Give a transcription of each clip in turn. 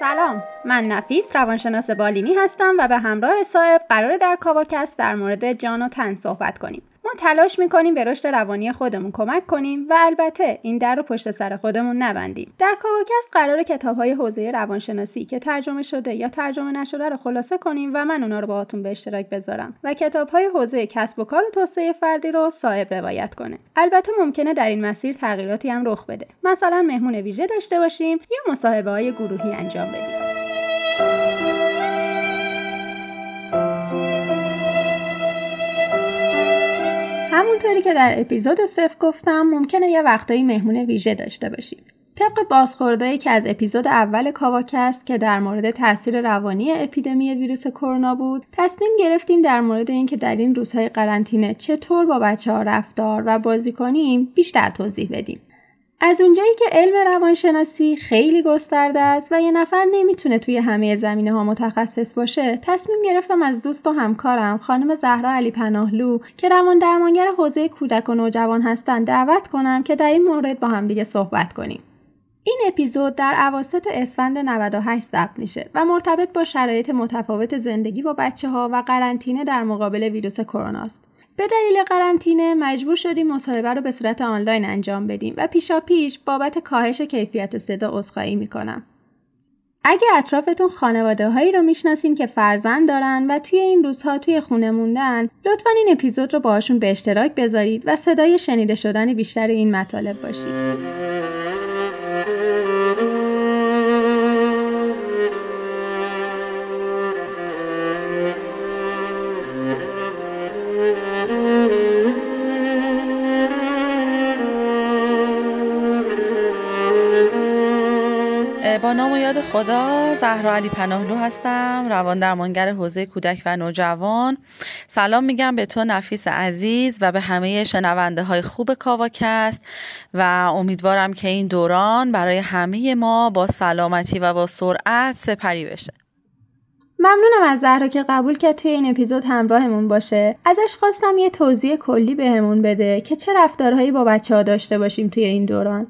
سلام. من نفیس روانشناس بالینی هستم و به همراه صاحب قرار در کاواکست در مورد جان و تن صحبت کنیم. تلاش می‌کنیم به رشد روانی خودمون کمک کنیم و البته این در رو پشت سر خودمون نبندیم. در کاواکست قرار کتاب های حوزه روانشناسی که ترجمه شده یا ترجمه نشده رو خلاصه کنیم و من اونا رو باهاتون به اشتراک بذارم و کتاب های حوزه کسب و کار و توسعه فردی رو صاحب روایت کنه. البته ممکنه در این مسیر تغییراتی هم رخ بده. مثلا مهمون ویژه داشته باشیم یا مصاحبه های گروهی انجام بدیم. همونطوری که در اپیزود صفر گفتم ممکنه یه وقتایی مهمون ویژه داشته باشیم. طبق بازخوردهایی که از اپیزود اول کاواکست که در مورد تاثیر روانی اپیدمی ویروس کرونا بود تصمیم گرفتیم در مورد اینکه در این روزهای قرنطینه چطور با بچه ها رفتار و بازی کنیم بیشتر توضیح بدیم از اونجایی که علم روانشناسی خیلی گسترده است و یه نفر نمی‌تونه توی همه زمینه ها متخصص باشه تصمیم گرفتم از دوست و همکارم خانم زهرا علی پناهلو که روان درمانگر حوزه کودک و نوجوان هستند دعوت کنم که در این مورد با همدیگه صحبت کنیم این اپیزود در عواسط اسفند 98 ضبط میشه و مرتبط با شرایط متفاوت زندگی با بچه ها و قرنطینه در مقابل ویروس کرونا است. به دلیل قرنطینه مجبور شدیم مصاحبه رو به صورت آنلاین انجام بدیم و پیشا پیش بابت کاهش کیفیت صدا عذرخواهی می‌کنم. اگه اطرافتون خانواده هایی رو می‌شناسین که فرزند دارن و توی این روزها توی خونه موندن لطفا این اپیزود رو باشون به اشتراک بذارید و صدای شنیده شدن بیشتر این مطالب باشید. با نام و یاد خدا زهرا علی پناهلو هستم روان درمانگر حوزه کودک و نوجوان. سلام میگم به تو نفیس عزیز و به همه شنونده های خوب کاواکست و امیدوارم که این دوران برای همه ما با سلامتی و با سرعت سپری بشه. ممنونم از زهرا که قبول کرد توی این اپیزود همراهمون باشه. ازش خواستم یه توضیح کلی بهمون بده که چه رفتارهایی با بچه ها داشته باشیم توی این دوران.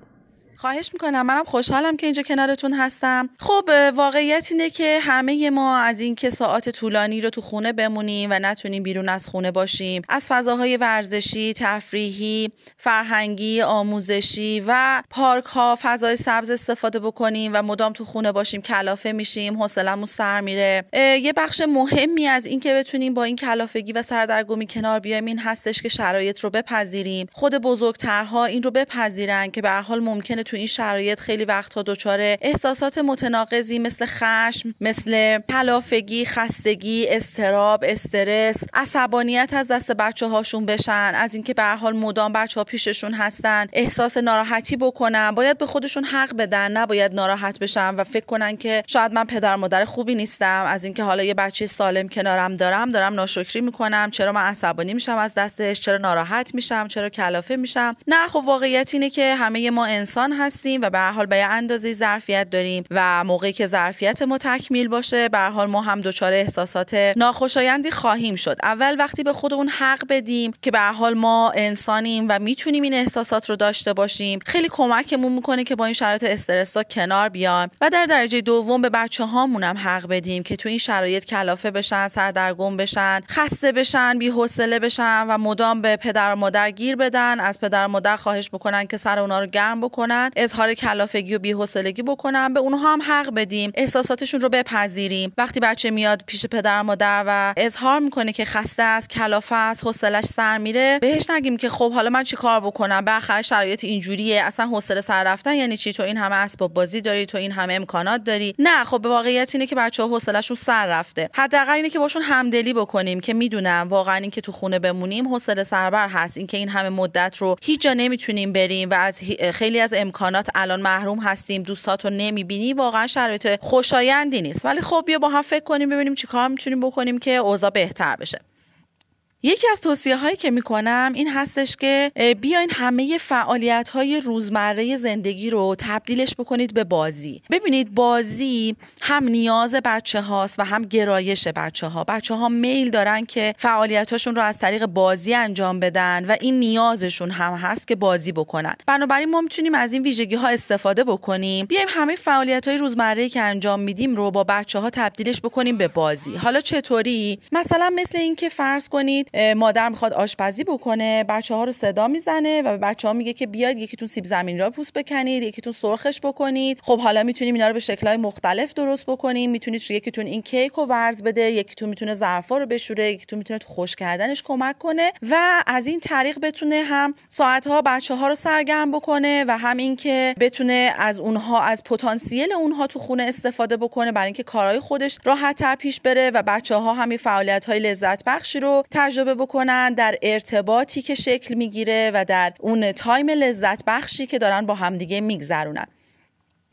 خواهش می‌کنم. منم خوشحالم که اینجا کنارتون هستم. خب واقعیت اینه که همه ما از اینکه ساعت طولانی رو تو خونه بمونیم و نتونیم بیرون از خونه باشیم از فضاهای ورزشی تفریحی فرهنگی آموزشی و پارک ها فضای سبز استفاده بکنیم و مدام تو خونه باشیم کلافه میشیم حوصلمون سر میره. یه بخش مهمی از اینکه بتونیم با این کلافگی و سردرگمی کنار بیایم این هستش که شرایط رو بپذیریم. خود بزرگترها این رو بپذیرن که به حال ممکنه تو این شرایط خیلی وقتها دچار احساسات متناقضی مثل خشم مثل کلافگی خستگی استراب استرس عصبانیت از دست بچه هاشون بشن از اینکه به حال مدام بچه ها پیششون هستن احساس ناراحتی بکنن. باید به خودشون حق بدن نباید ناراحت بشن و فکر کنن که شاید من پدر مادر خوبی نیستم. از اینکه حالا یه بچه سالم کنارم دارم دارم ناشکری می‌کنم. چرا من عصبانی میشم از دستش؟ چرا ناراحت میشم؟ چرا کلافه میشم؟ نه خب واقعیت اینه که همه ما انسان هستیم و به حال به اندازه ظرفیت داریم و موقعی که ظرفیت ما تکمیل باشه به حال ما هم دچار احساسات ناخوشایندی خواهیم شد. اول وقتی به خودمون حق بدیم که به حال ما انسانیم و می‌تونیم این احساسات رو داشته باشیم خیلی کمکمون می‌کنه که با این شرایط استرس کنار بیان و در درجه دوم به بچه هامون هم حق بدیم که تو این شرایط کلافه بشن سردرگم بشن خسته بشن بی حوصله بشن و مدام به پدر و مادر گیر بدن از پدر و مادر خواهش بکنن که سر اونا رو گرم بکنن. اظهار کلافگی و بی‌حوصلگی بکنن به اونها هم حق بدیم. احساساتشون رو بپذیریم. وقتی بچه میاد پیش پدر مادر و اظهار می‌کنه که خسته است کلافه است حوصلش سر میره بهش نگیم که خب حالا من چیکار بکنم؟ بالاخره شرایط اینجوریه. اصلا حوصله سر رفتن یعنی چی؟ تو این همه اسباب بازی داری تو این همه امکانات داری. نه خب به واقعیت اینه که بچه ها حوصلهشون سر رفته. حداقل اینه که باشون همدلی بکنیم که می‌دونم واقعا اینکه تو خونه بمونیم حوصله سربر هست. اینکه این همه مدت رو هیچ جا نمی‌تونیم بریم و از خیلی از امکانات الان محروم هستیم دوستاتو نمی‌بینی واقعا شرایط خوشایندی نیست. ولی خب بیا با هم فکر کنیم ببینیم چیکار می‌تونیم بکنیم که اوضاع بهتر بشه. یکی از توصیه هایی که می‌کنم این هستش که بیاین همه فعالیت های روزمره زندگی رو تبدیلش بکنید به بازی. ببینید بازی هم نیاز بچه هاست و هم گرایش بچه ها بچه ها میل دارن که فعالیت هاشون رو از طریق بازی انجام بدن و این نیازشون هم هست که بازی بکنن. بنابراین ما می‌تونیم از این ویژگی ها استفاده بکنیم. بیایم همه فعالیت های روزمره که انجام میدیم رو با بچه ها تبدیلش بکنیم به بازی. حالا چطوری؟ مثلا مثل اینکه فرض کنید مادر می‌خواد آشپزی بکنه بچه ها رو صدا می‌زنه و به بچه ها میگه که بیاید یکیتون سیب زمینی را پوست بکنید یکیتون سرخش بکنید. خب حالا می‌تونیم اینا رو به شکلهای مختلف درست بکنیم. می‌تونید یکیتون این کیک رو ورز بده یکیتون می‌تونه ظرفا رو بشوره یکیتون می‌تونه تو خشک کردنش کمک کنه و از این طریق بتونه هم ساعتها بچه ها رو سرگرم بکنه و هم اینکه بتونه از اونها از پتانسیل اونها تو خونه استفاده بکنه برای اینکه کارهای خودش راحتتر پیش بره و بچه ها همین فعالیت های لذت بخشی رو تجربه بکنن در ارتباطی که شکل می‌گیره و در اون time لذت بخشی که دارن با همدیگه میگذرونن.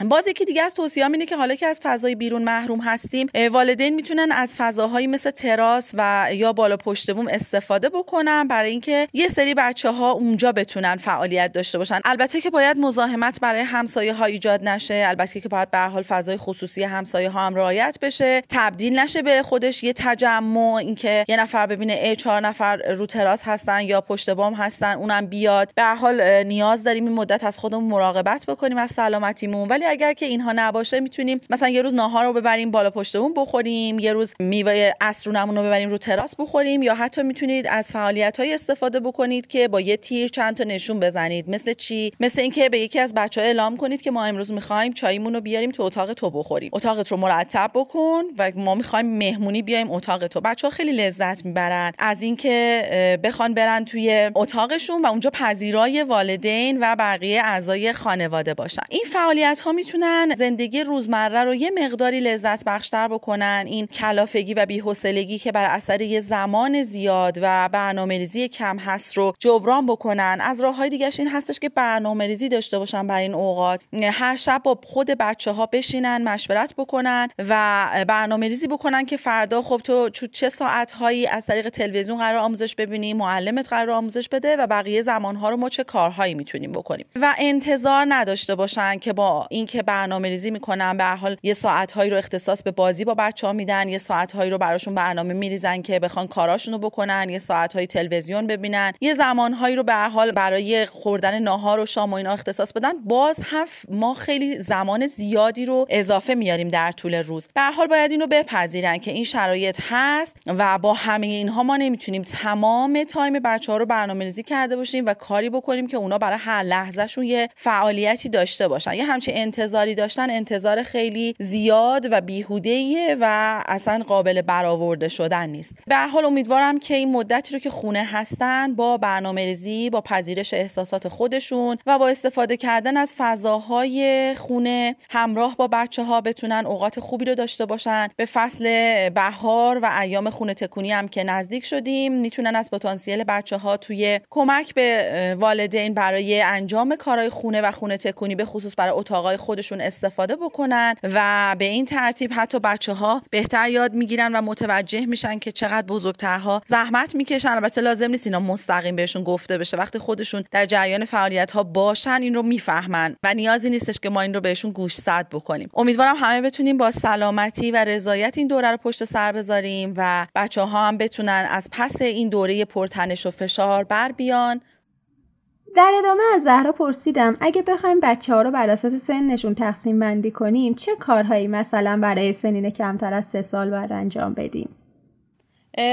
باز یکی دیگه از توصیه اینه که حالا که از فضای بیرون محروم هستیم والدین می‌تونن از فضاهایی مثل تراس و یا بالا پشت بوم استفاده بکنن برای اینکه یه سری بچه ها اونجا بتونن فعالیت داشته باشن. البته که باید مزاحمت برای همسایه ها ایجاد نشه البته که باید به حال فضای خصوصی همسایه ها هم رعایت بشه. تبدیل نشه به خودش یه تجمع اینکه یه نفر ببینه ای چهار نفر رو تراس هستن یا پشت بام هستن اونم بیاد. به حال نیاز داریم این مدت از خودمون مراقبت بکنیم از سلامتیمون. ولی اگر که اینها نباشه می‌تونیم مثلا یه روز ناهار رو ببریم بالا پشت بوم بخوریم یه روز میوه عصرونمون رو ببریم رو تراس بخوریم یا حتی می‌تونید از فعالیت های استفاده بکنید که با یه تیر چند تا نشون بزنید. مثل چی؟ مثل اینکه به یکی از بچه ها اعلام کنید که ما امروز می‌خوایم چایمون رو بیاریم تو اتاق تو بخوریم. اتاقت رو مرتب بکن و ما می‌خوایم مهمونی بیایم اتاق تو. بچه ها خیلی لذت می‌برن از اینکه بخوان برن توی اتاقشون و اونجا پذیرای والدین و بقیه اعضای خانواده باشن. این فعالیت ها می‌تونن زندگی روزمره رو یه مقداری لذت بخشتر بکنن. این کلافگی و بی‌حوصلگی که بر اثر یه زمان زیاد و برنامه‌ریزی کم هست رو جبران بکنن. از راه های دیگهش این هستش که برنامه‌ریزی داشته باشن برای این اوقات. هر شب با خود بچه ها بشینن مشورت بکنن و برنامه ریزی بکنن که فردا خب تو چه ساعت هایی از طریق تلویزیون قرار آموزش ببینی معلمت قرار آموزش بده و بقیه زمان ها رو ما چه کارهایی می‌تونیم بکنیم. و انتظار نداشته باشن که با اینکه برنامه ریزی می‌کنن به حال یه ساعت هایی رو اختصاص به بازی با بچه ها میدن یه ساعت هایی رو براشون برنامه میریزن که بخوان کاراشون رو بکنن یه ساعت های تلویزیون ببینن یه زمان هایی رو به حال برای خوردن ناهار و شام و اینا اختصاص بدن. باز هم ما خیلی زمان زیادی رو اضافه میاریم در طول روز. به حال باید اینو بپذیرن که این شرایط هست و با همه اینها ما نمی‌تونیم تمام time بچه ها رو برنامه ریزی کرده باشیم و کاری بکنیم که اونا برای هر لحظهشون یه فعالیتی داشته باشن. یه همچین انتظاری داشتن انتظار خیلی زیاد و بیهوده و اصلا قابل برآورده شدن نیست. به حال امیدوارم که این مدتی رو که خونه هستن با برنامه ریزی با پذیرش احساسات خودشون و با استفاده کردن از فضاهای خونه همراه با بچه ها بتونن اوقات خوبی رو داشته باشن. به فصل بهار و ایام خونه تکونی هم که نزدیک شدیم می‌تونن از پتانسیل بچه ها توی کمک به والدین برای انجام کارهای خونه و خونه تکونی به خصوص برای اتاقای خودشون استفاده بکنن و به این ترتیب حتی بچه ها بهتر یاد می‌گیرن و متوجه میشن که چقدر بزرگترها زحمت می‌کشن. البته لازم نیست اینا مستقیم بهشون گفته بشه. وقتی خودشون در جریان فعالیت ها باشن این رو می‌فهمن و نیازی نیستش که ما این رو بهشون گوش صد بکنیم. امیدوارم همه بتونیم با سلامتی و رضایت این دوره رو پشت سر بذاریم و بچه ها هم بتونن از پس این دوره پرتنش و فشار بر بیان. در ادامه از زهرا پرسیدم اگه بخوایم بچه ها رو بر اساس سنشون تقسیم بندی کنیم چه کارهایی مثلا برای سنین کمتر از سه سال باید انجام بدیم؟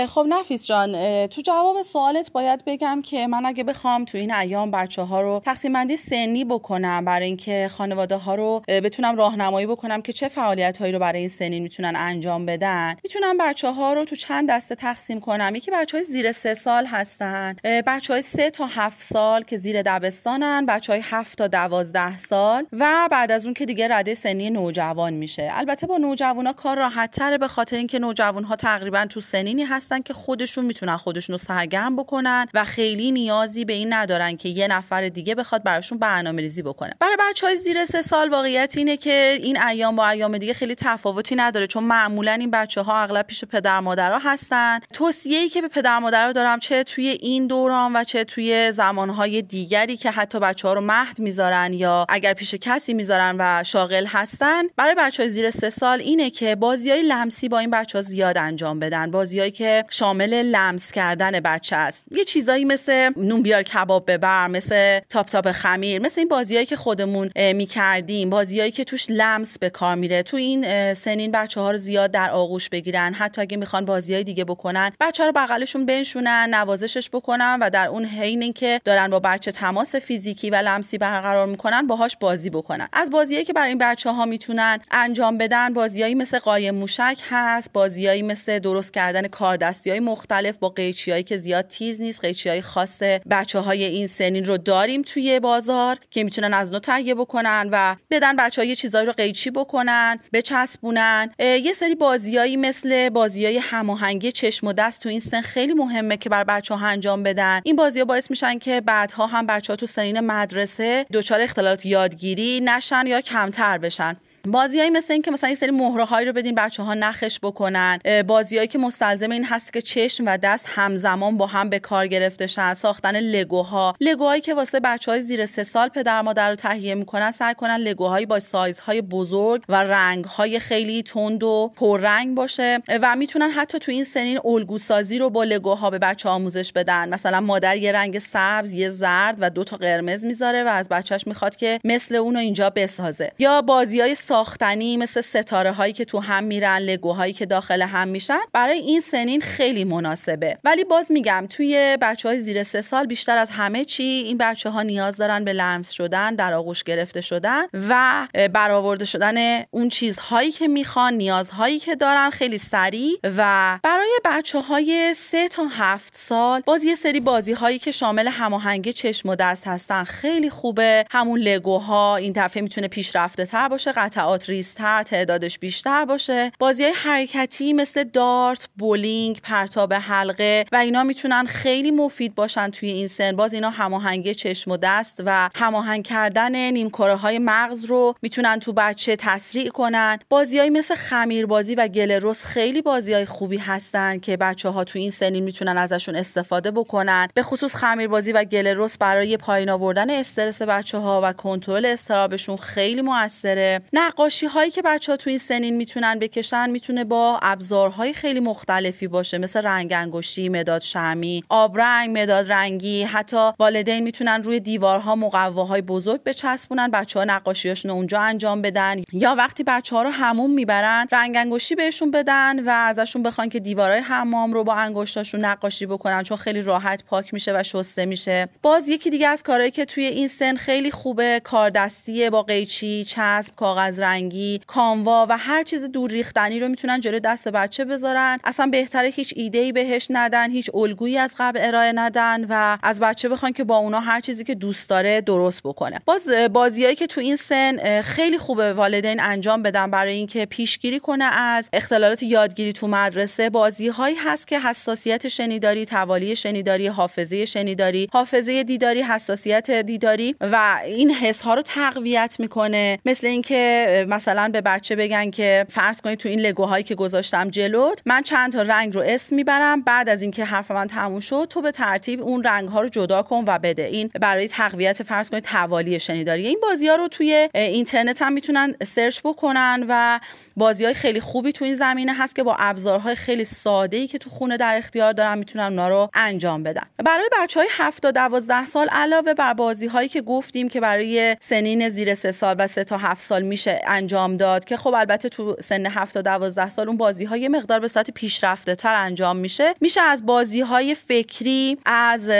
خب نفیس جان تو جواب سوالت باید بگم که من اگه بخوام تو این ایام بچه ها رو تقسیم بندی سنی بکنم برای اینکه خانواده ها رو بتونم راهنمایی بکنم که چه فعالیت هایی رو برای این سنین می‌تونن انجام بدن می‌تونم بچه ها رو تو چند دسته تقسیم کنم. یکی بچه های زیر سه سال هستن بچه های سه تا هفت سال که زیر دبستانن بچه های هفت تا دوازده سال و بعد از اون که دیگه رده سنی نوجوان میشه. البته با نوجوان ها کار راحت تره به خاطر اینکه نوجوان ها تقریبا تو سنینی هستن که خودشون می‌تونن خودشون رو سرگرم بکنن و خیلی نیازی به این ندارن که یه نفر دیگه بخواد براشون برنامه ریزی بکنه. برای بچه های زیر سه سال واقعیت اینه که این ایام با ایام دیگه خیلی تفاوتی نداره چون معمولا این بچه ها اغلب پیش پدر مادرها هستن. توصیه ای که به پدر مادرها دارم چه توی این دوران و چه توی زمانهای دیگری که حتی بچه ها رو مهد می‌ذارن یا اگر پیش کسی می‌ذارن و شاغل هستن. برای بچه های زیر سه سال اینه که بازی های لمسی با این بچه ها زیاد انجام بدن. بازیهایی که شامل لمس کردن بچه است. یه چیزایی مثل نون بیار کباب ببر مثل تاپ تاپ خمیر مثل این بازیهایی که خودمون می‌کردیم بازیهایی که توش لمس به کار میره. تو این سنین بچه ها رو زیاد در آغوش بگیرن. حتی اگه می‌خوان بازی های دیگه بکنن بچه ها رو بغلشون بنشونن نوازشش بکنن و در اون حین که دارن با بچه تماس فیزیکی و لمسی برقرار می‌کنن باهاش بازی بکنن. از بازیهایی که برای این بچه ها می‌تونن انجام بدن بازیهایی مثل قایم موشک هست بازیهایی مثل درست کردن کاردستی های مختلف با قیچی هایی که زیاد تیز نیست قیچی های خاص بچه های این سنین رو داریم توی بازار که می‌تونن از نو تهیه بکنن و بدن بچه ها یه چیزایی رو قیچی بکنن بچسبونن. یه سری بازیایی مثل بازی های هماهنگی چشم و دست تو این سن خیلی مهمه که بر بچه ها انجام بدن. این بازی ها باعث میشن که بعدها هم بچه ها تو سنین مدرسه دچار اختلالات یادگیری نشن یا کمتر بشن. بازیایی مثل این که مثلا این سری مهره هایی رو بدین بچه ها نخش بکنن بازیایی که مستلزم این هست که چشم و دست همزمان با هم به کار گرفته شن ساختن لگوها. لگوهایی که واسه بچه های زیر سه سال پدر مادر رو تهیه می‌کنن سعی کنن لگوهایی با سایزهای بزرگ و رنگهای خیلی تند و پررنگ باشه و می‌تونن حتی تو این سنین الگو سازی رو با لگوها به بچه آموزش بدن. مثلا مادر یه رنگ سبز یه زرد و دو تا قرمز می‌ذاره و از بچهش می‌خواد که مثل اونو اینجا بسازه. یا بازیای ساختنی مثل ستاره هایی که تو هم میرن لگوهایی که داخل هم میشن برای این سنین خیلی مناسبه. ولی باز میگم توی بچه های زیر سه سال بیشتر از همه چی این بچه ها نیاز دارن به لمس شدن در آغوش گرفته شدن و برآورده شدن اون چیزهایی که می‌خوان نیازهایی که دارن خیلی سریع. و برای بچه های سه تا هفت سال باز یه سری بازی هایی که شامل هماهنگی چشم و دست هستن خیلی خوبه. همون لگوها این دفعه می‌تونه پیشرفته تر باشه قطعا قطعات ریزتر تعدادش بیشتر باشه. بازی های حرکتی مثل دارت بولینگ پرتاب حلقه و اینا می‌تونن خیلی مفید باشن توی این سن. باز اینا هماهنگی چشم و دست و هماهنگ کردن نیمکره های مغز رو می‌تونن تو بچه تسریع کنن. بازیایی مثل خمیر بازی و گلروس خیلی بازی های خوبی هستن که بچه ها تو این سنین می‌تونن ازشون استفاده بکنن. به خصوص خمیر بازی و گلروس برای پایین آوردن استرس بچه ها و کنترل استرابشون خیلی موثره. نقاشی هایی که بچه ها تو این سنین می‌تونن بکشن می‌تونه با ابزارهای خیلی مختلفی باشه مثل رنگ انگشتی مداد شمی آبرنگ مداد رنگی. حتی والدین می‌تونن روی دیوارها مقواهای بزرگ بچسبونن بچه ها نقاشیاشون اونجا انجام بدن. یا وقتی بچه ها رو هموم می‌برن رنگ انگشتی بهشون بدن و ازشون بخوان که دیوارهای حمام رو با انگشتاشون نقاشی بکنن چون خیلی راحت پاک میشه و شسته میشه. باز یکی دیگه از کارهایی که توی این سن خیلی خوبه کاردستی با قیچی چسب کاغذ رنگی کاموا و هر چیز دور ریختنی رو می‌تونن جلو دست بچه بذارن. اصلا بهتره هیچ ایده ای بهش ندن هیچ الگویی از قبل ارائه ندن و از بچه بخوان که با اونا هر چیزی که دوست داره درست بکنه. باز بازیایی که تو این سن خیلی خوبه والدین انجام بدن برای اینکه پیشگیری کنه از اختلالات یادگیری تو مدرسه. بازی هایی هست که حساسیت شنیداری توالی شنیداری حافظه شنیداری حافظه دیداری حساسیت دیداری و این حس ها رو تقویت می‌کنه. مثل اینکه مثلا به بچه بگن که فرض کنید تو این لگوهایی که گذاشتم جلوت من چند تا رنگ رو اسم می‌برم بعد از اینکه حرف من تموم شد تو به ترتیب اون رنگ ها رو جدا کن و بده. این برای تقویت فرض کنید توالی شنیداری. این بازی ها رو توی اینترنت هم می‌تونن سرچ بکنن و بازی های خیلی خوبی تو این زمینه هست که با ابزارهای خیلی ساده ای که تو خونه در اختیار دارن می‌تونن اونا رو انجام بدن. برای بچه های 7 تا 12 سال علاوه بر بازی هایی که گفتیم که برای سنین زیر 3 سال و 3 تا 7 سال میشه انجام داد که خب البته تو سن 7 تا 12 سال اون بازی های مقدار به سطح پیشرفته تر انجام میشه. میشه از بازی های فکری از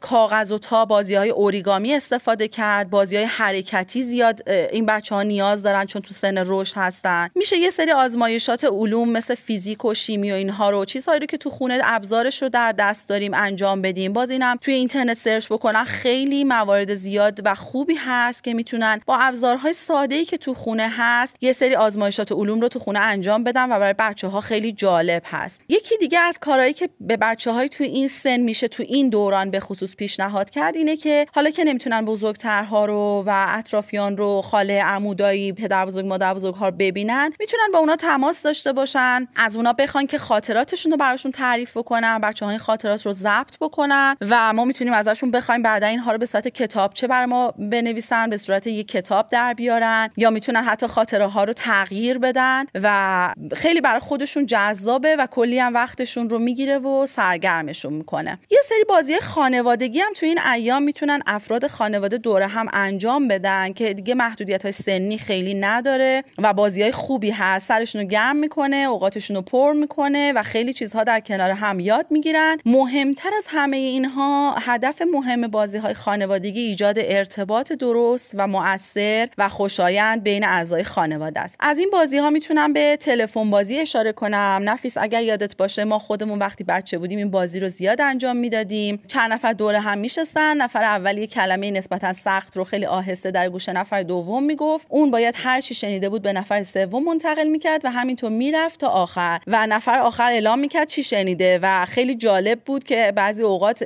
کاغذ و تا بازی های اوریگامی استفاده کرد. بازی های حرکتی زیاد این بچه ها نیاز دارن چون تو سن رشد هستن. میشه یه سری آزمایشات علوم مثل فیزیک و شیمی و اینها رو چیزهایی رو که تو خونه ابزارش رو در دست داریم انجام بدیم. باز اینم توی اینترنت سرچ بکنن خیلی موارد زیاد و خوبی هست که می‌تونن با ابزارهای ساده ای که تو خونه خونه هست یه سری آزمایشات علوم رو تو خونه انجام بدن و برای بچه ها خیلی جالب هست. یکی دیگه از کارهایی که به بچه های توی این سن میشه تو این دوران به خصوص پیشنهاد کرد اینه که حالا که نمی‌تونن بزرگترها رو و اطرافیان رو خاله عمودایی پدر بزرگ مادر بزرگ ها رو ببینن می‌تونن با اونا تماس داشته باشن از اونا بخوان که خاطراتشون رو براشون تعریف بکنن بچه های خاطرات رو ضبط بکنن و ما می‌تونیم ازشون بخوایم بعدا اینها رو به صورت کتاب چه بر ما بنویسن به صورت یک کتاب در بیارن یا می‌تونن حتی خاطره ها رو تغییر بدن و خیلی برای خودشون جذابه و کلی هم وقتشون رو می‌گیره و سرگرمشون می‌کنه. یه سری بازی خانوادگی هم تو این ایام می‌تونن افراد خانواده دوره هم انجام بدن که دیگه محدودیت های سنی خیلی نداره و بازی های خوبی هست. سرشون رو گرم می‌کنه اوقاتشون رو پر می‌کنه و خیلی چیزها در کنار هم یاد می‌گیرن. مهمتر از همه اینها هدف مهم بازی های خانوادگی ایجاد ارتباط درست و مؤثر و خوشایند بین اعضای خانواده است. از این بازی ها می‌تونم به تلفن بازی اشاره کنم. نفیس اگر یادت باشه ما خودمون وقتی بچه بودیم این بازی رو زیاد انجام می‌دادیم. چند نفر دوره هم میشستن. نفر اول یه کلمه نسبتا سخت رو خیلی آهسته در گوش نفر دوم می‌گفت. اون باید هر چی شنیده بود به نفر سوم منتقل می‌کرد و همینطور می‌رفت تا آخر. و نفر آخر اعلام می‌کرد چی شنیده و خیلی جالب بود که بعضی اوقات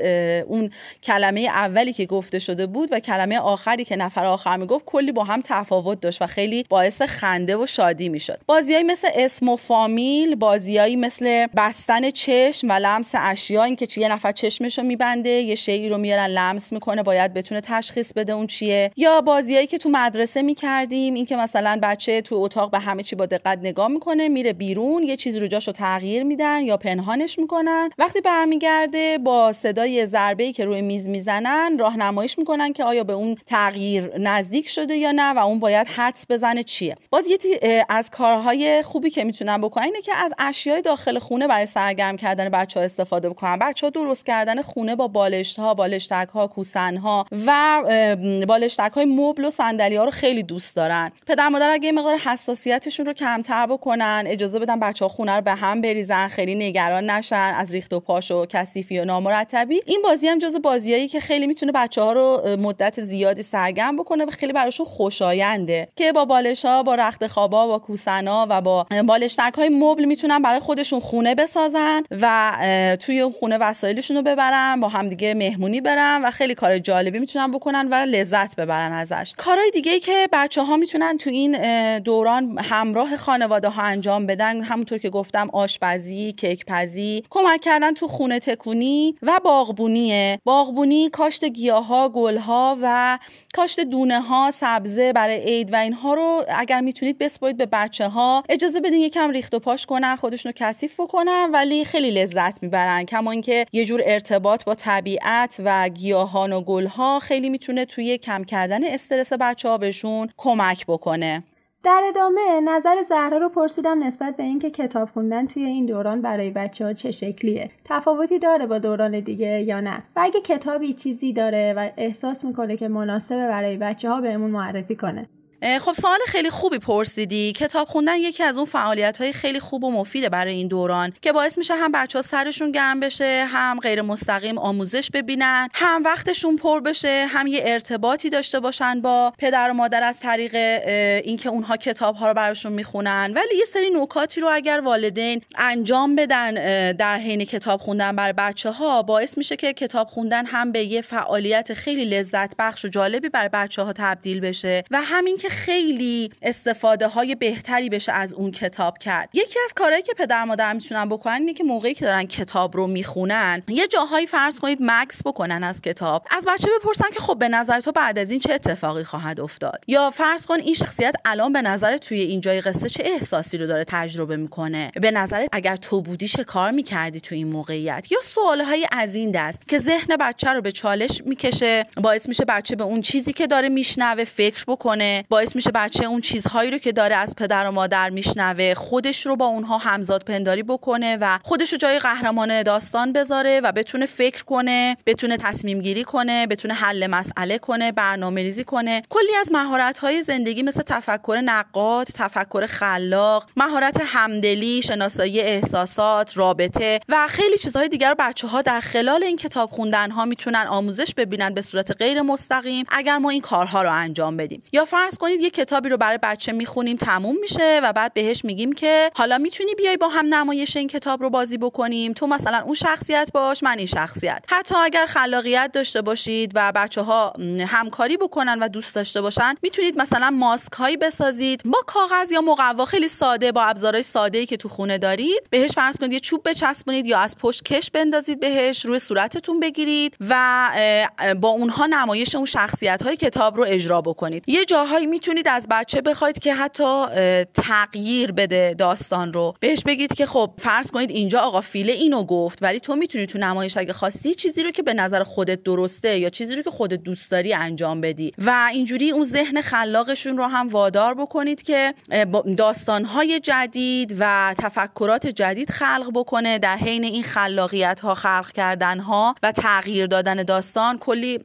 اون کلمه اولی که گفته شده بود و کلمه آخری که نفر آخر می‌گفت کلی با هم تفاوت داشت و خیلی باعث خنده و شادی می‌شد. بازیایی مثل اسم و فامیل بازیایی مثل بستن چشم و لمس اشیا اینکه چه یه نفر چشمشو میبنده یه شیعی رو میارن لمس می‌کنه باید بتونه تشخیص بده اون چیه. یا بازیایی که تو مدرسه می‌کردیم اینکه مثلا بچه تو اتاق به همه چی با دقت نگاه می‌کنه میره بیرون یه چیز رو جاشو تغییر میدن یا پنهانش می‌کنن. وقتی برمیگرده با صدای ضربه ای که روی میز می‌زنن راهنماییش می‌کنن که آیا به اون تغییر نزدیک شده یا نه و اون باید حدس بزنه چیه. باز یه از کارهای خوبی که می‌تونن بکنن اینه که از اشیای داخل خونه برای سرگرم کردن بچه ها استفاده بکنن بچه ها درست کردن خونه با بالشت ها بالشتک ها کوسن ها و بالشتک های مبل و صندلی ها رو خیلی دوست دارن. پدر مادر اگه مقدار حساسیتشون رو کمتر بکنن اجازه بدن بچه ها خونه رو به هم بریزن خیلی نگران نشن از ریخت و پاش و کثیفی و نامرتبی. این بازی هم جز بازیایی که خیلی می‌تونه بچه ها رو مدت زیادی سرگرم بکنه و خیلی براشون خوشاینده. که با بالش ها با رخت خوابا با کوسنا و با بالشتک های مبل می‌تونن برای خودشون خونه بسازن و توی خونه وسایلشون رو ببرن با همدیگه مهمونی برن و خیلی کار جالبی می‌تونن بکنن و لذت ببرن ازش. کارهای دیگه که بچه ها می‌تونن تو این دوران همراه خانواده ها انجام بدن همونطور که گفتم آشپزی کیک پزی کمک کردن تو خونه تکونی و باغبونیه باغبونی کاشت گیاها گلها و کاشت دونه ها سبزه برای عید و اینها رو اگر می‌تونید بسپرید به بچه ها اجازه بدین یکم ریخت و پاش کنن خودشونو کثیف بکنن ولی خیلی لذت می‌برن. کما اینکه یه جور ارتباط با طبیعت و گیاهان و گلها خیلی می‌تونه توی کم کردن استرس بچه ها بهشون کمک بکنه. در ادامه نظر زهرا رو پرسیدم نسبت به اینکه کتاب خوندن توی این دوران برای بچه ها چه شکلیه. تفاوتی داره با دوران دیگه یا نه؟ و اگه کتابی چیزی داره و احساس می‌کنه که مناسبه برای بچه ها بهمون معرفی کنه. خب سوال خیلی خوبی پرسیدی. کتاب خوندن یکی از اون فعالیت های خیلی خوب و مفیده برای این دوران که باعث میشه هم بچه ها سرشون گرم بشه هم غیر مستقیم آموزش ببینن هم وقتشون پر بشه هم یه ارتباطی داشته باشن با پدر و مادر از طریق اینکه اونها کتاب ها رو براشون می‌خونن. ولی یه سری نکاتی رو اگر والدین انجام بدن در حین کتاب خوندن برای بچه ها باعث میشه که کتاب خوندن هم به یه فعالیت خیلی لذت بخش و جالبی برای بچه ها تبدیل بشه. و همین که خیلی استفاده های بهتری بشه از اون کتاب کرد. یکی از کارهایی که پدر مادر می‌تونن بکنن اینه که موقعی که دارن کتاب رو می‌خونن یه جاهایی فرض کنید مکس بکنن از کتاب. از بچه بپرسن که خب به نظر تو بعد از این چه اتفاقی خواهد افتاد؟ یا فرض کن این شخصیت الان به نظر توی اینجای قصه چه احساسی رو داره تجربه می‌کنه؟ به نظرت اگر تو بودی چه کار می‌کردی تو این موقعیت؟ یا سوالهای از این دست که ذهن بچه رو به چالش می‌کشه باعث میشه بچه به اون چیزی که داره میشنوه فکر بکنه باعث میشه بچه اون چیزهایی رو که داره از پدر و مادر میشنوه خودش رو با اونها همزاد پنداری بکنه و خودش رو جای قهرمان داستان بذاره و بتونه فکر کنه بتونه تصمیم گیری کنه بتونه حل مسئله کنه برنامه ریزی کنه. کلی از مهارت های زندگی مثل تفکر نقاد تفکر خلاق مهارت همدلی شناسایی احساسات رابطه و خیلی چیزهای دیگر رو بچه ها در خلال این کتاب خوندن ها می‌تونن آموزش ببینن به صورت غیر مستقیم اگر ما این کارها رو انجام بدیم. یا فرض کنید یه کتابی رو برای بچه می‌خونیم تموم میشه و بعد بهش میگیم که حالا می‌تونی بیای با هم نمایش این کتاب رو بازی بکنیم. تو مثلا اون شخصیت باش من این شخصیت. حتی اگر خلاقیت داشته باشید و بچه ها همکاری بکنن و دوست داشته باشن می‌تونید مثلا ماسک هایی بسازید با کاغذ یا مقوا خیلی ساده با ابزارهای ساده ای که تو خونه دارید. بهش فرض کنید یه چوب بچسبونید یا از پشت کش بندازید بهش روی صورتتون بگیرید و با اونها نمایش اون شخصیت های کتاب رو اجرا بکنید. یه جاهایی می‌تونید از بچه بخواید که حتی تغییر بده داستان رو. بهش بگید که خب فرض کنید اینجا آقا فیله اینو گفت ولی تو می‌تونی تو نمایش اگه خواستی چیزی رو که به نظر خودت درسته یا چیزی رو که خودت دوست داری انجام بدی. و اینجوری اون ذهن خلاقشون رو هم وادار بکنید که داستانهای جدید و تفکرات جدید خلق بکنه در حین این خلاقیت ها خلق کردن ها و تغییر دادن داستان. کلی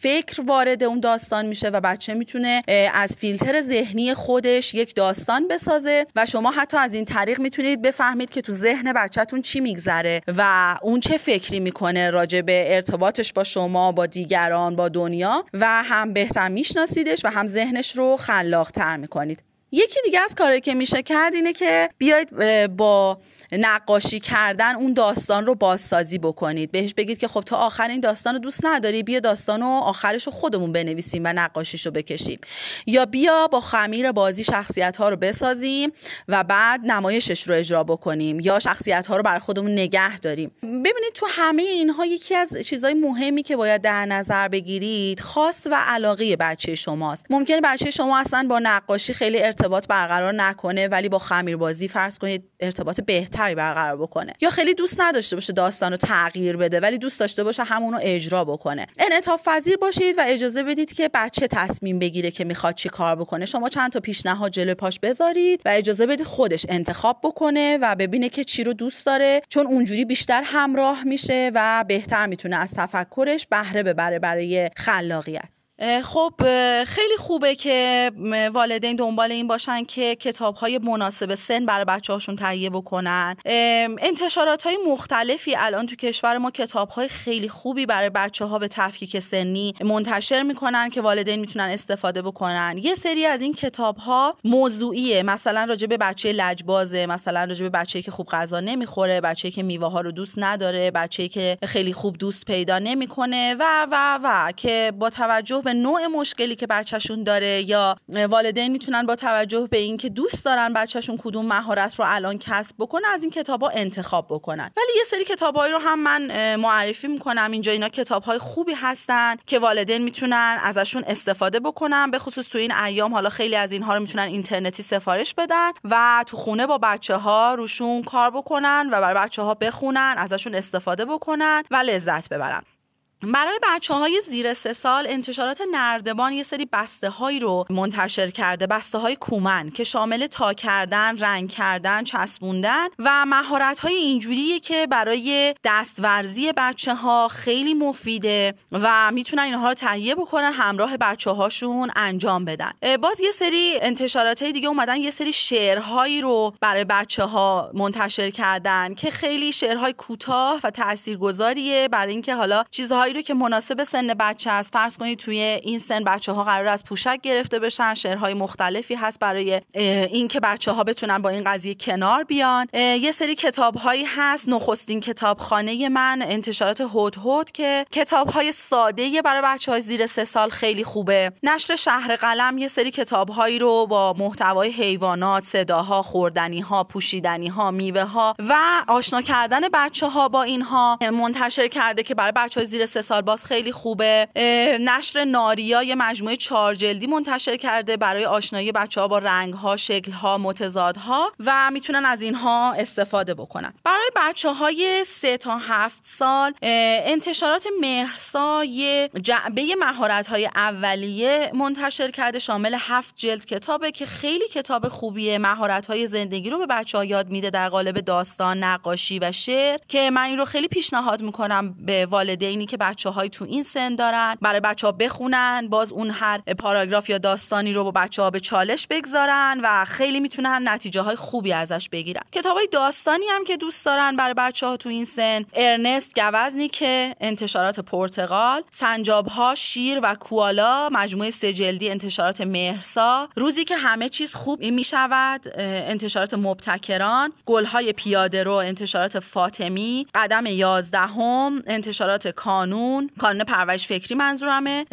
فکر وارد اون داستان میشه و بچه می‌تونه از فیلتر ذهنی خودش یک داستان بسازه و شما حتی از این طریق می‌تونید بفهمید که تو ذهن بچهتون چی میگذره و اون چه فکری می‌کنه راجع به ارتباطش با شما با دیگران با دنیا و هم بهتر میشناسیدش و هم ذهنش رو خلاقتر می‌کنید. یکی دیگه از کاری که میشه کرد اینه که بیاید با نقاشی کردن اون داستان رو بازسازی بکنید. بهش بگید که خب تا آخر این داستان رو دوست نداری بیا داستان رو آخرش رو خودمون بنویسیم و نقاشیش رو بکشیم. یا بیا با خمیر بازی شخصیت ها رو بسازیم و بعد نمایشش رو اجرا بکنیم یا شخصیت ها رو برای خودمون نگه داریم. ببینید تو همه اینها یکی از چیزهای مهمی که باید در نظر بگیرید خواست و علاقه بچه شماست. ممکنه بچه شما اصلا با نقاشی خیلی ارتباط برقرار نکنه ولی با خمیر بازی فرض کنید ارتباط بهتری برقرار بکنه. یا خیلی دوست نداشته باشه داستان رو تغییر بده ولی دوست داشته باشه همونو اجرا بکنه. انعطاف پذیر باشید و اجازه بدید که بچه تصمیم بگیره که می‌خواد چی کار بکنه. شما چند تا پیشنهاد جلو پاش بذارید و اجازه بدید خودش انتخاب بکنه و ببینه که چی رو دوست داره چون اونجوری بیشتر همراه میشه و بهتر می‌تونه از تفکرش بهره ببره برای خلاقیت. خب خیلی خوبه که والدین دنبال این باشن که کتاب های مناسب سن برای بچه هاشون تهیه بکنن. انتشارات های مختلفی الان تو کشور ما کتاب های خیلی خوبی برای بچه ها به تفکیک سنی منتشر می‌کنن که والدین می‌تونن استفاده بکنن. یه سری از این کتاب ها موضوعیه. مثلا راجع به بچه لجبازه مثلا راجع به بچه‌ای که خوب غذا نمی‌خوره بچه‌ای که میوه ها رو دوست نداره بچه‌ای که خیلی خوب دوست پیدا نمی‌کنه و و و که با توجه به نوع مشکلی که بچهشون داره یا والدین می‌تونن با توجه به اینکه دوست دارن بچهشون کدوم مهارت رو الان کسب بکنه از این کتابا انتخاب بکنن. ولی یه سری کتابایی رو هم من معرفی می‌کنم. اینجا اینا کتابهای خوبی هستن که والدین می‌تونن ازشون استفاده بکنن. به خصوص تو این ایام حالا خیلی از اینها رو می‌تونن اینترنتی سفارش بدن و تو خونه با بچه ها روشون کار بکنن و برای بچه ها بخونن ازشون استفاده بکنن و لذت ببرن. برای بچه های زیر سه سال انتشارات نردبان یه سری بسته هایی رو منتشر کرده بسته های کومن که شامل تا کردن، رنگ کردن، چسبوندن و مهارت های اینجوریه که برای دستورزی بچه ها خیلی مفیده و می‌تونن اینها رو تهیه بکنن همراه بچه هاشون انجام بدن. باز یه سری انتشارات های دیگه اومدن یه سری شعرهایی رو برای بچه ها منتشر کردن که خیلی شعرهای کوتاه و تاثیرگذاریه برای اینکه حالا چیزهایی رو که مناسب سن بچه است. فرض کنید توی این سن بچه ها قرار از پوشک گرفته بشن شعرهای مختلفی هست برای اینکه بچه ها بتونن با این قضیه کنار بیان. یه سری کتاب هایی هست. نخستین کتابخانه من انتشارات هود هود که کتاب های ساده برای بچه های زیر سه سال خیلی خوبه. نشر شهر قلم یه سری کتاب هایی رو با محتوای حیوانات صداها خوردنی ها پوشیدنی ها میوه ها و آشنا کردن بچه ها با اینها منتشر کرده که برای بچه های زیر سه سال باز خیلی خوبه. نشر ناریا یه مجموعه چهار جلدی منتشر کرده برای آشنایی بچه ها با رنگ ها شکل ها متضادها و می‌تونن از اینها استفاده بکنن. برای بچه های سه تا هفت سال انتشارات مهرسا یه جعبه مهارت های اولیه منتشر کرده شامل هفت جلد کتابه که خیلی کتاب خوبیه. مهارت های زندگی رو به بچه ها یاد میده در قالب داستان نقاشی و شعر که من این رو خیلی پیشنهاد می‌کنم به والدینی که بچه های تو این سن دارن برای بچه ها بخونن باز اون هر پاراگراف یا داستانی رو با بچه ها به چالش بگذارن و خیلی می‌تونن نتیجه های خوبی ازش بگیرن. کتاب های داستانی هم که دوست دارن برای بچه ها تو این سن ارنست گوزنی که انتشارات پرتغال سنجاب ها شیر و کوالا مجموعه سجلدی انتشارات مهرسا روزی که همه چیز خوب می شود انتشارات مبتکران گلهای پیاده رو انتشارات فاطمی قدم یازدهم انتشارات کانون کانون پرورش فکری منظورمه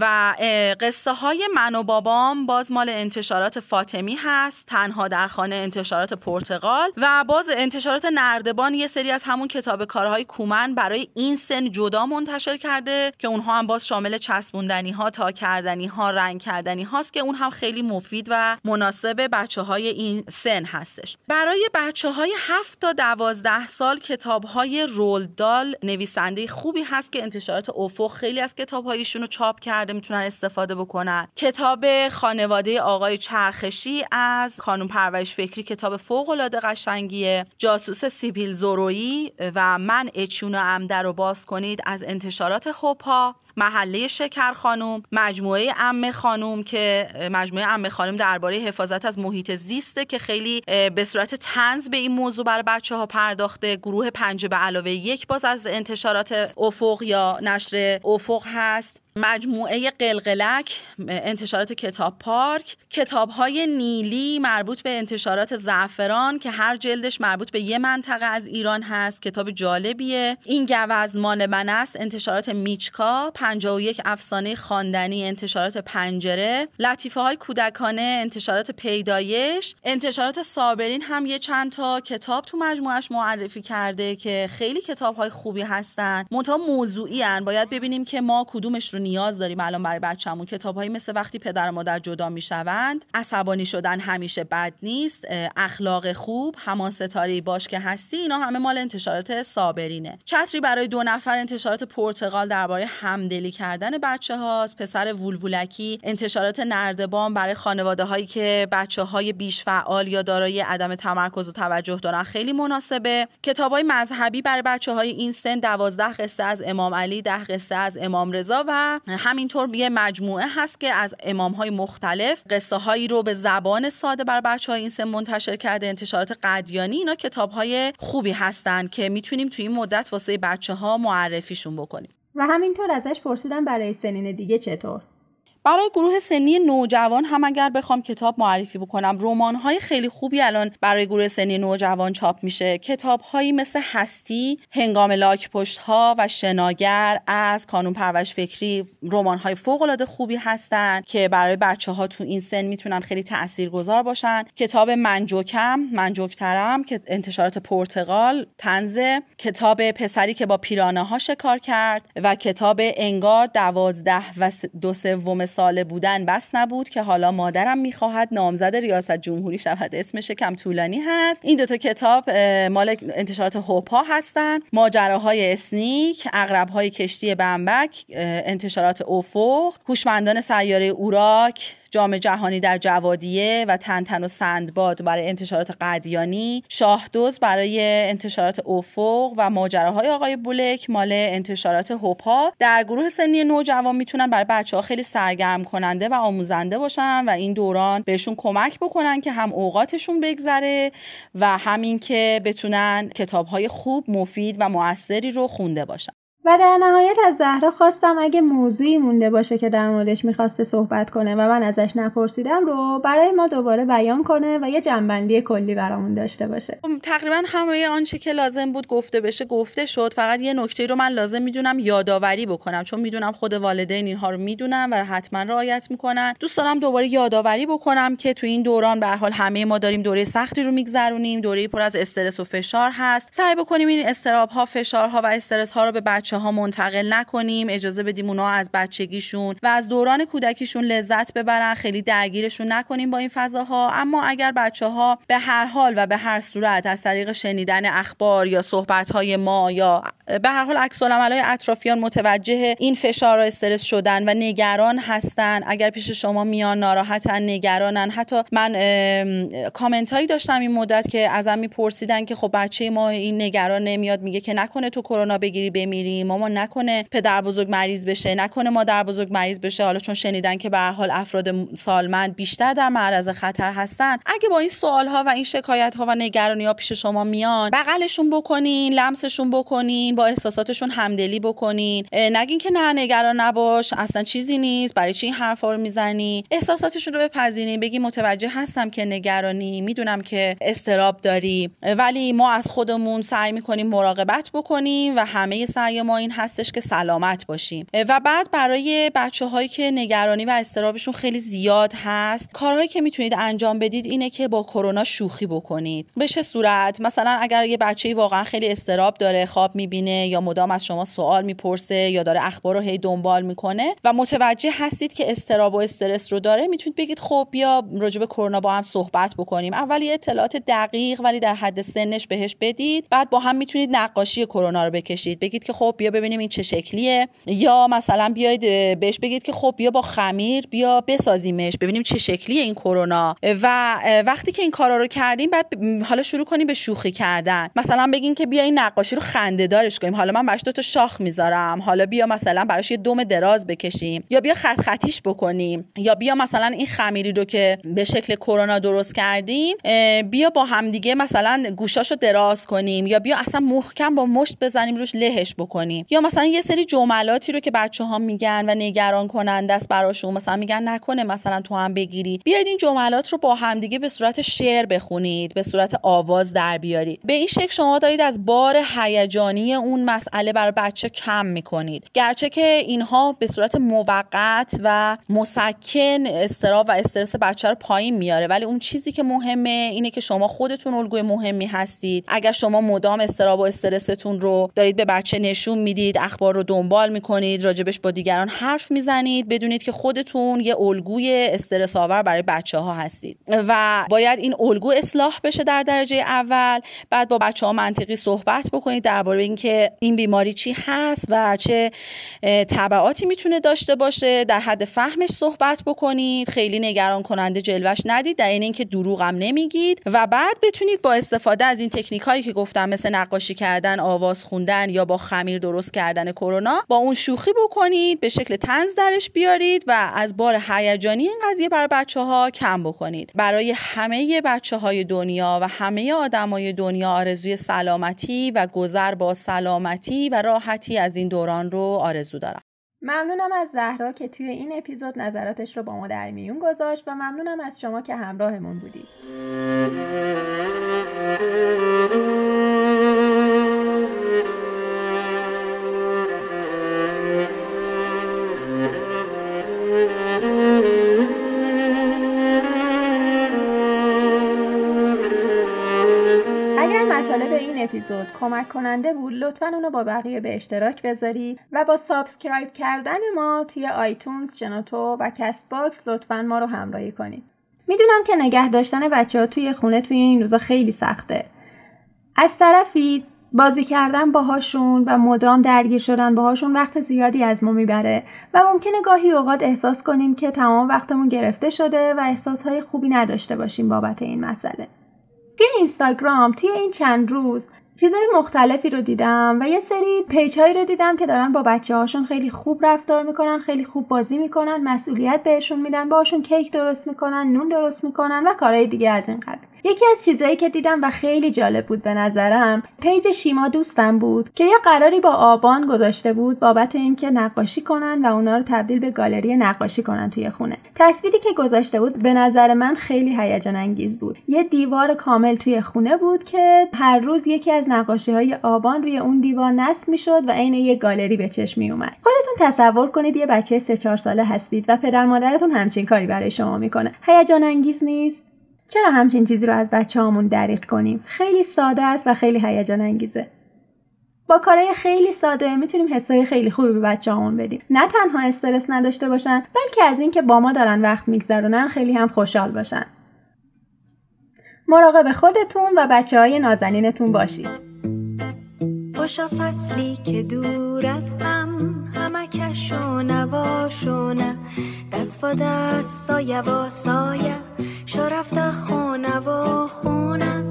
و قصه های من و بابام باز مال انتشارات فاطمی هست تنها در خانه انتشارات پرتغال و باز انتشارات نردبان یه سری از همون کتاب کارهای کومن برای این سن جدا منتشر کرده که اونها هم باز شامل چسبوندنی ها تا کردنی ها رنگ کردنی هاست که اون هم خیلی مفید و مناسب بچه های این سن هستش. برای بچه های 7 تا 12 سال کتاب های رولدال نویسنده خوبی هست که انتشارات افق خیلی از کتاب رو چاپ کرده می‌تونن استفاده بکنن. کتاب خانواده آقای چرخشی از خانم پرورش فکری کتاب فوق العاده قشنگیه. جاسوس سیبیل زورویی و من اچیونو امده رو باز کنید از انتشارات هوپا. محله شکر خانوم مجموعه ام خانوم که مجموعه ام خانوم درباره حفاظت از محیط زیسته که خیلی به صورت تنز به این موضوع برای بچه ها پرداخته. گروه پنج به علاوه یک باز از انتشارات افق یا نشر افق هست. مجموعه قلقلک انتشارات کتاب پارک کتاب های نیلی مربوط به انتشارات زعفران که هر جلدش مربوط به یه منطقه از ایران هست. کتاب جالبیه. این گوزن مان من است انتشارات میچکا 51 افسانه خواندنی انتشارات پنجره لطیفه های کودکانه انتشارات پیدایش انتشارات صابرین هم یه چند تا کتاب تو مجموعش معرفی کرده که خیلی کتاب های خوبی هستن. منتها موضوعی هن. باید ببینیم که ما کدومش رو نیاز داریم الان برای بچه‌مون. کتابهایی مثل وقتی پدر و مادر جدا می‌شوند عصبانی شدن همیشه بد نیست اخلاق خوب همان ستاره باش که هستی اینا همه مال انتشارات صابرینه. چتری برای دو نفر انتشارات پرتغال درباره همدلی کردن بچه هاست پسر وولولکی انتشارات نردبان برای خانواده هایی که بچه های بیش فعال یا دارای عدم تمرکز و توجه دارن خیلی مناسبه. کتاب های مذهبی برای بچه های این سن دوازده قصه از امام علی ده قصه از امام رضا و همینطور یه مجموعه هست که از امام های مختلف قصه هایی رو به زبان ساده بر بچه های این سن منتشر کرده انتشارات قدیانی اینا کتاب های خوبی هستن که می‌تونیم توی این مدت واسه بچه ها معرفیشون بکنیم. و همینطور ازش پرسیدم برای سنین دیگه چطور؟ برای گروه سنی نوجوان هم اگر بخوام کتاب معرفی بکنم رمان های خیلی خوبی الان برای گروه سنی نوجوان چاپ میشه. کتاب هایی مثل هستی هنگام لاک پشت ها و شناگر از کانون پرورش فکری رمان های فوق العاده خوبی هستن که برای بچه ها تو این سن می‌تونن خیلی تاثیرگذار باشن. کتاب منجوکم منجوکترم که انتشارات پرتغال تنزه کتاب پسری که با پیرانه ها شکار کرد و کتاب انگار دوازده و دو سوم ساله بودن بس نبود که حالا مادرم می‌خواهد نامزد ریاست جمهوری شود. اسمش کم طولانی هست. این دوتا کتاب مال انتشارات هوپا هستن. ماجراهای اسنیک اغربهای کشتی بمبک انتشارات افق هوشمندان سیاره اوراک جام جهانی در جوادیه و تنتن و سندباد برای انتشارات قدیانی شاهدوز برای انتشارات افق و ماجراهای آقای بولک مال انتشارات هوپا در گروه سنی نوجوان می‌تونن برای بچه ها خیلی سرگرم کننده و آموزنده باشن و این دوران بهشون کمک بکنن که هم اوقاتشون بگذره و همین که بتونن کتاب های خوب مفید و موثری رو خونده باشن. و در نهایت از زهرا خواستم اگه موضوعی مونده باشه که در موردش می‌خواسته صحبت کنه و من ازش نپرسیدم رو برای ما دوباره بیان کنه و یه جنبندی کلی برامون داشته باشه. خب، تقریبا همه آنچه که لازم بود گفته بشه گفته شد. فقط یه نکته رو من لازم می‌دونم یادآوری بکنم چون می‌دونم خود والدین اینها رو می‌دونن و حتما رعایت می‌کنن. دوست دارم دوباره یادآوری بکنم که تو این دوران به حال همه ما داریم دوره سختی رو میگذرونیم. دوره پر از استرس و فشار هست. سعی بکنیم این استراب ها فشارها و استرس ها رو به بچه ها منتقل نکنیم اجازه بدیم اونا از بچگیشون و از دوران کودکیشون لذت ببرن خیلی درگیرشون نکنیم با این فضاها. اما اگر بچه ها به هر حال و به هر صورت از طریق شنیدن اخبار یا صحبت های ما یا به هر حال عکس های اطرافیان متوجه این فشار و استرس شدن و نگران هستن اگر پیش شما میان ناراحتن نگرانن. حتی من کامنت هایی داشتم این مدت که ازم میپرسیدن که خب بچه ما این نگران نمیاد میگه که نکنه تو کرونا بگیری بمیری می‌زنیم مامان نکنه پدر بزرگ مریض بشه نکنه مادر بزرگ مریض بشه. حالا چون شنیدن که به حال افراد سالمند بیشتر در معرض خطر هستن اگه با این سوال ها و این شکایت ها و نگرانی ها پیش شما میان بغلشون بکنین لمسشون بکنین با احساساتشون همدلی بکنین. نگین که نه نگران نباش اصلا چیزی نیست. برای چی این حرفا رو می‌زنی؟ احساساتشون رو بپذیرین بگی متوجه هستم که نگرانی می‌دونم که استراب داری. ولی ما از خودمون سعی می‌کنیم مراقبت بکنیم و همه سعی ما این هستش که سلامت باشیم. و بعد برای بچه هایی که نگرانی و استرابشون خیلی زیاد هست کارهایی که می‌تونید انجام بدید اینه که با کرونا شوخی بکنید. به چه صورت؟ مثلا اگر یه بچه واقعا خیلی استراب داره خواب می‌بینه یا مدام از شما سوال می‌پرسه یا داره اخبار رو هی دنبال می‌کنه و متوجه هستید که استراب و استرس رو داره می‌تونید بگید خب بیا راجع به کرونا با هم صحبت بکنیم. اول یه اطلاعات دقیق ولی در حد سنش بهش بدید. بعد با هم می‌تونید نقاشی کرونا رو بکشید. بگید که خب بیا ببینیم این چه شکلیه. یا مثلا بیاید بهش بگید که خب بیا با خمیر بیا بسازیمش ببینیم چه شکلیه این کرونا. و وقتی که این کارا رو کردیم بعد حالا شروع کنیم به شوخی کردن. مثلا بگین که بیا این نقاشی رو خنده دارش کنیم. حالا من براش دو تا شاخ می‌ذارم. حالا بیا مثلا براش یه دم دراز بکشیم. یا بیا خط خطیش بکنیم. یا بیا مثلا این خمیری رو که به شکل کرونا درست کردیم بیا با همدیگه مثلا گوشاشو دراز کنیم. یا بیا اصلا محکم با مشت بزنیم روش لهش بکنیم. یا مثلا یه سری جملاتی رو که بچه ها میگن و نگران کننده است براشون مثلا میگن نکنه مثلا تو هم بگیری. بیاید این جملات رو با همدیگه به صورت شعر بخونید به صورت آواز در بیارید. به این شکل شما دارید از بار هیجانی اون مسئله برای بچه کم می‌کنید. گرچه که اینها به صورت موقت و مسکن استراب و استرس بچه رو پایین میاره ولی اون چیزی که مهمه اینه که شما خودتون الگوی مهمی هستید. اگر شما مدام استراب و استرستون رو دارید به بچه نشون می‌دید اخبار رو دنبال می‌کنید راجبش با دیگران حرف می‌زنید. بدونید که خودتون یه الگوی استرس آور برای بچه ها هستید. و باید این الگو اصلاح بشه در درجه اول. بعد با بچه ها منطقی صحبت بکنید درباره اینکه این بیماری چی هست و چه تبعاتی می‌تونه داشته باشه. در حد فهمش صحبت بکنید. خیلی نگران کننده جلوش ندید. در این اینکه دروغم نمیگید. و بعد بتونید با استفاده از این تکنیک هایی که گفتم مثل نقاشی کردن آواز خوندن یا با خمیر درست کردن کرونا با اون شوخی بکنید به شکل تنز درش بیارید و از بار هیجانی این قضیه برای بچه ها کم بکنید. برای همه بچه های دنیا و همه آدمای دنیا آرزوی سلامتی و گذر با سلامتی و راحتی از این دوران رو آرزو دارم. ممنونم از زهرا که توی این اپیزود نظراتش رو با ما در میون گذاشت و ممنونم از شما که همراهمون بودید. اپیزود کمک کننده بود لطفا اونو با بقیه به اشتراک بذاری و با subscribe کردن ما توی آیتونز، شنوتو و کست باکس لطفا ما رو همراهی کنید. می‌دونم که نگه داشتن بچه ها توی خونه توی این روزا خیلی سخته. از طرفی بازی کردن باهاشون و مدام درگیر شدن باهاشون وقت زیادی از ما می‌بره و ممکنه گاهی اوقات احساس کنیم که تمام وقتمون گرفته شده و احساسهای خوبی نداشته باشیم بابت این مسئله. توی اینستاگرام توی این چند روز چیزای مختلفی رو دیدم و یه سری page هایی رو دیدم که دارن با بچه هاشون خیلی خوب رفتار می‌کنن خیلی خوب بازی می‌کنن مسئولیت بهشون میدن باشون کیک درست می‌کنن نون درست می‌کنن و کارهای دیگه از این قبیل. یکی از چیزهایی که دیدم و خیلی جالب بود به نظرم page شیما دوستم بود که یه قراری با آبان گذاشته بود بابت اینکه نقاشی کنن و اونا رو تبدیل به گالری نقاشی کنن توی خونه. تصویری که گذاشته بود به نظر من خیلی هیجان انگیز بود. یه دیوار کامل توی خونه بود که هر روز یکی از نقاشی های آبان روی اون دیوار نصب می‌شد و عین یه گالری به چشم می اومد خودتون تصور کنید یه بچه سه چهار ساله هستید و پدر مادرتون همچین کاری برای شما می‌کنه. هیجان انگیز نیست؟ چرا همچین چیزی رو از بچه هامون دریق کنیم؟ خیلی ساده است و خیلی هیجان انگیزه. با کارهای خیلی ساده می‌تونیم حسای خیلی خوبی به بچه هامون بدیم. نه تنها استرس نداشته باشن بلکه از اینکه با ما دارن وقت میگذرونن خیلی هم خوشحال باشن. مراقب خودتون و بچه های نازنینتون باشید. خوشا فصلی که دور از غم همکش و نواشونه دست و دست سایه و سایه شرفت خونه و خونه.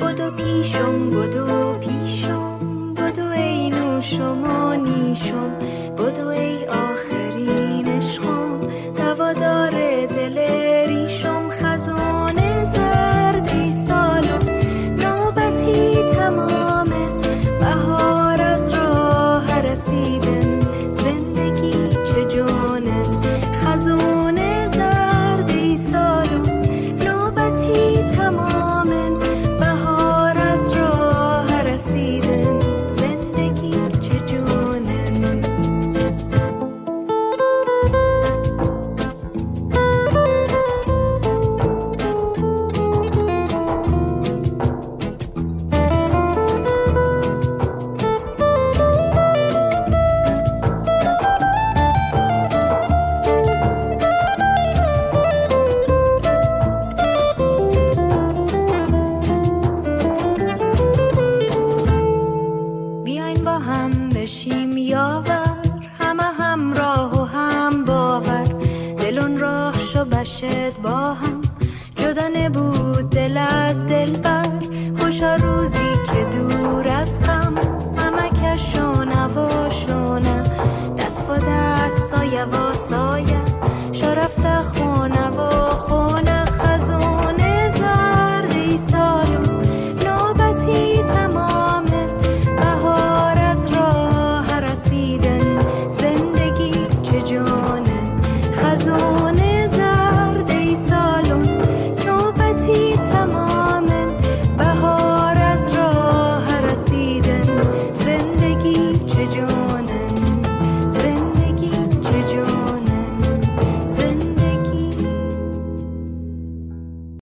بدو پیشم بدو پیشم. بدو اینو شمانی با هم جدا نبود دل